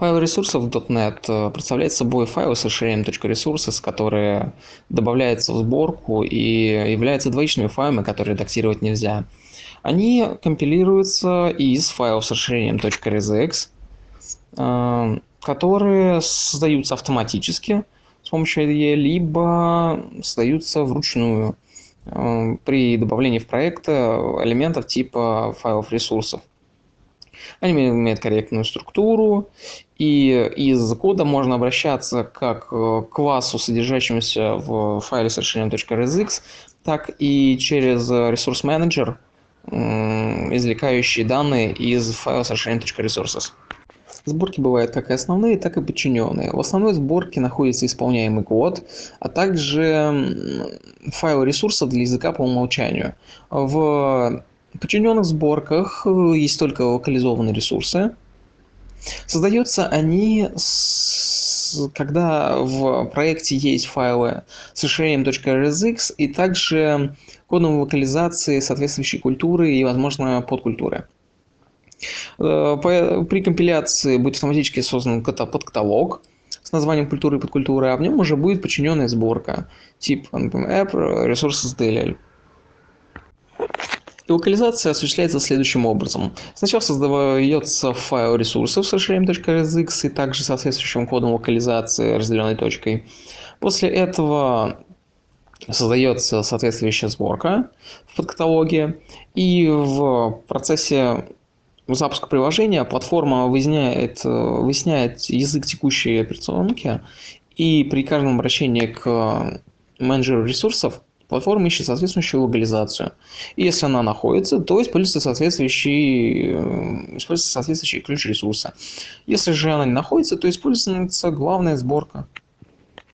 Файл ресурсов .NET э, представляет собой файлы с расширением .resources, которые добавляются в сборку и являются двоичными файлами, которые редактировать нельзя. Они компилируются из файлов с расширением .resx, э, которые создаются автоматически с помощью IDE, либо создаются вручную э, при добавлении в проект элементов типа файлов ресурсов. Они имеют корректную структуру, и из кода можно обращаться как к классу, содержащемуся в файле с расширением .resx, так и через ресурс менеджер, извлекающий данные из файла с расширением .resources. Сборки бывают как и основные, так и подчиненные. В основной сборке находится исполняемый код, а также файлы ресурсов для языка по умолчанию. В подчиненных сборках э, есть только локализованные ресурсы. Создаются они, с, когда в проекте есть файлы с расширением .rsx и также кодом локализации соответствующей культуры и, возможно, подкультуры. Э, при компиляции будет автоматически создан подкаталог с названием культуры и подкультуры, а в нем уже будет подчиненная сборка, тип например, app resources DLL. Локализация осуществляется следующим образом. Сначала создается файл ресурсов с расширением .rsx и также соответствующим кодом локализации, разделенной точкой. После этого создается соответствующая сборка в подкаталоге, и в процессе запуска приложения платформа выясняет, выясняет язык текущей операционки, и при каждом обращении к менеджеру ресурсов Платформа ищет соответствующую локализацию. И если она находится, то используется соответствующий, э, используется соответствующий ключ ресурса. Если же она не находится, то используется главная сборка.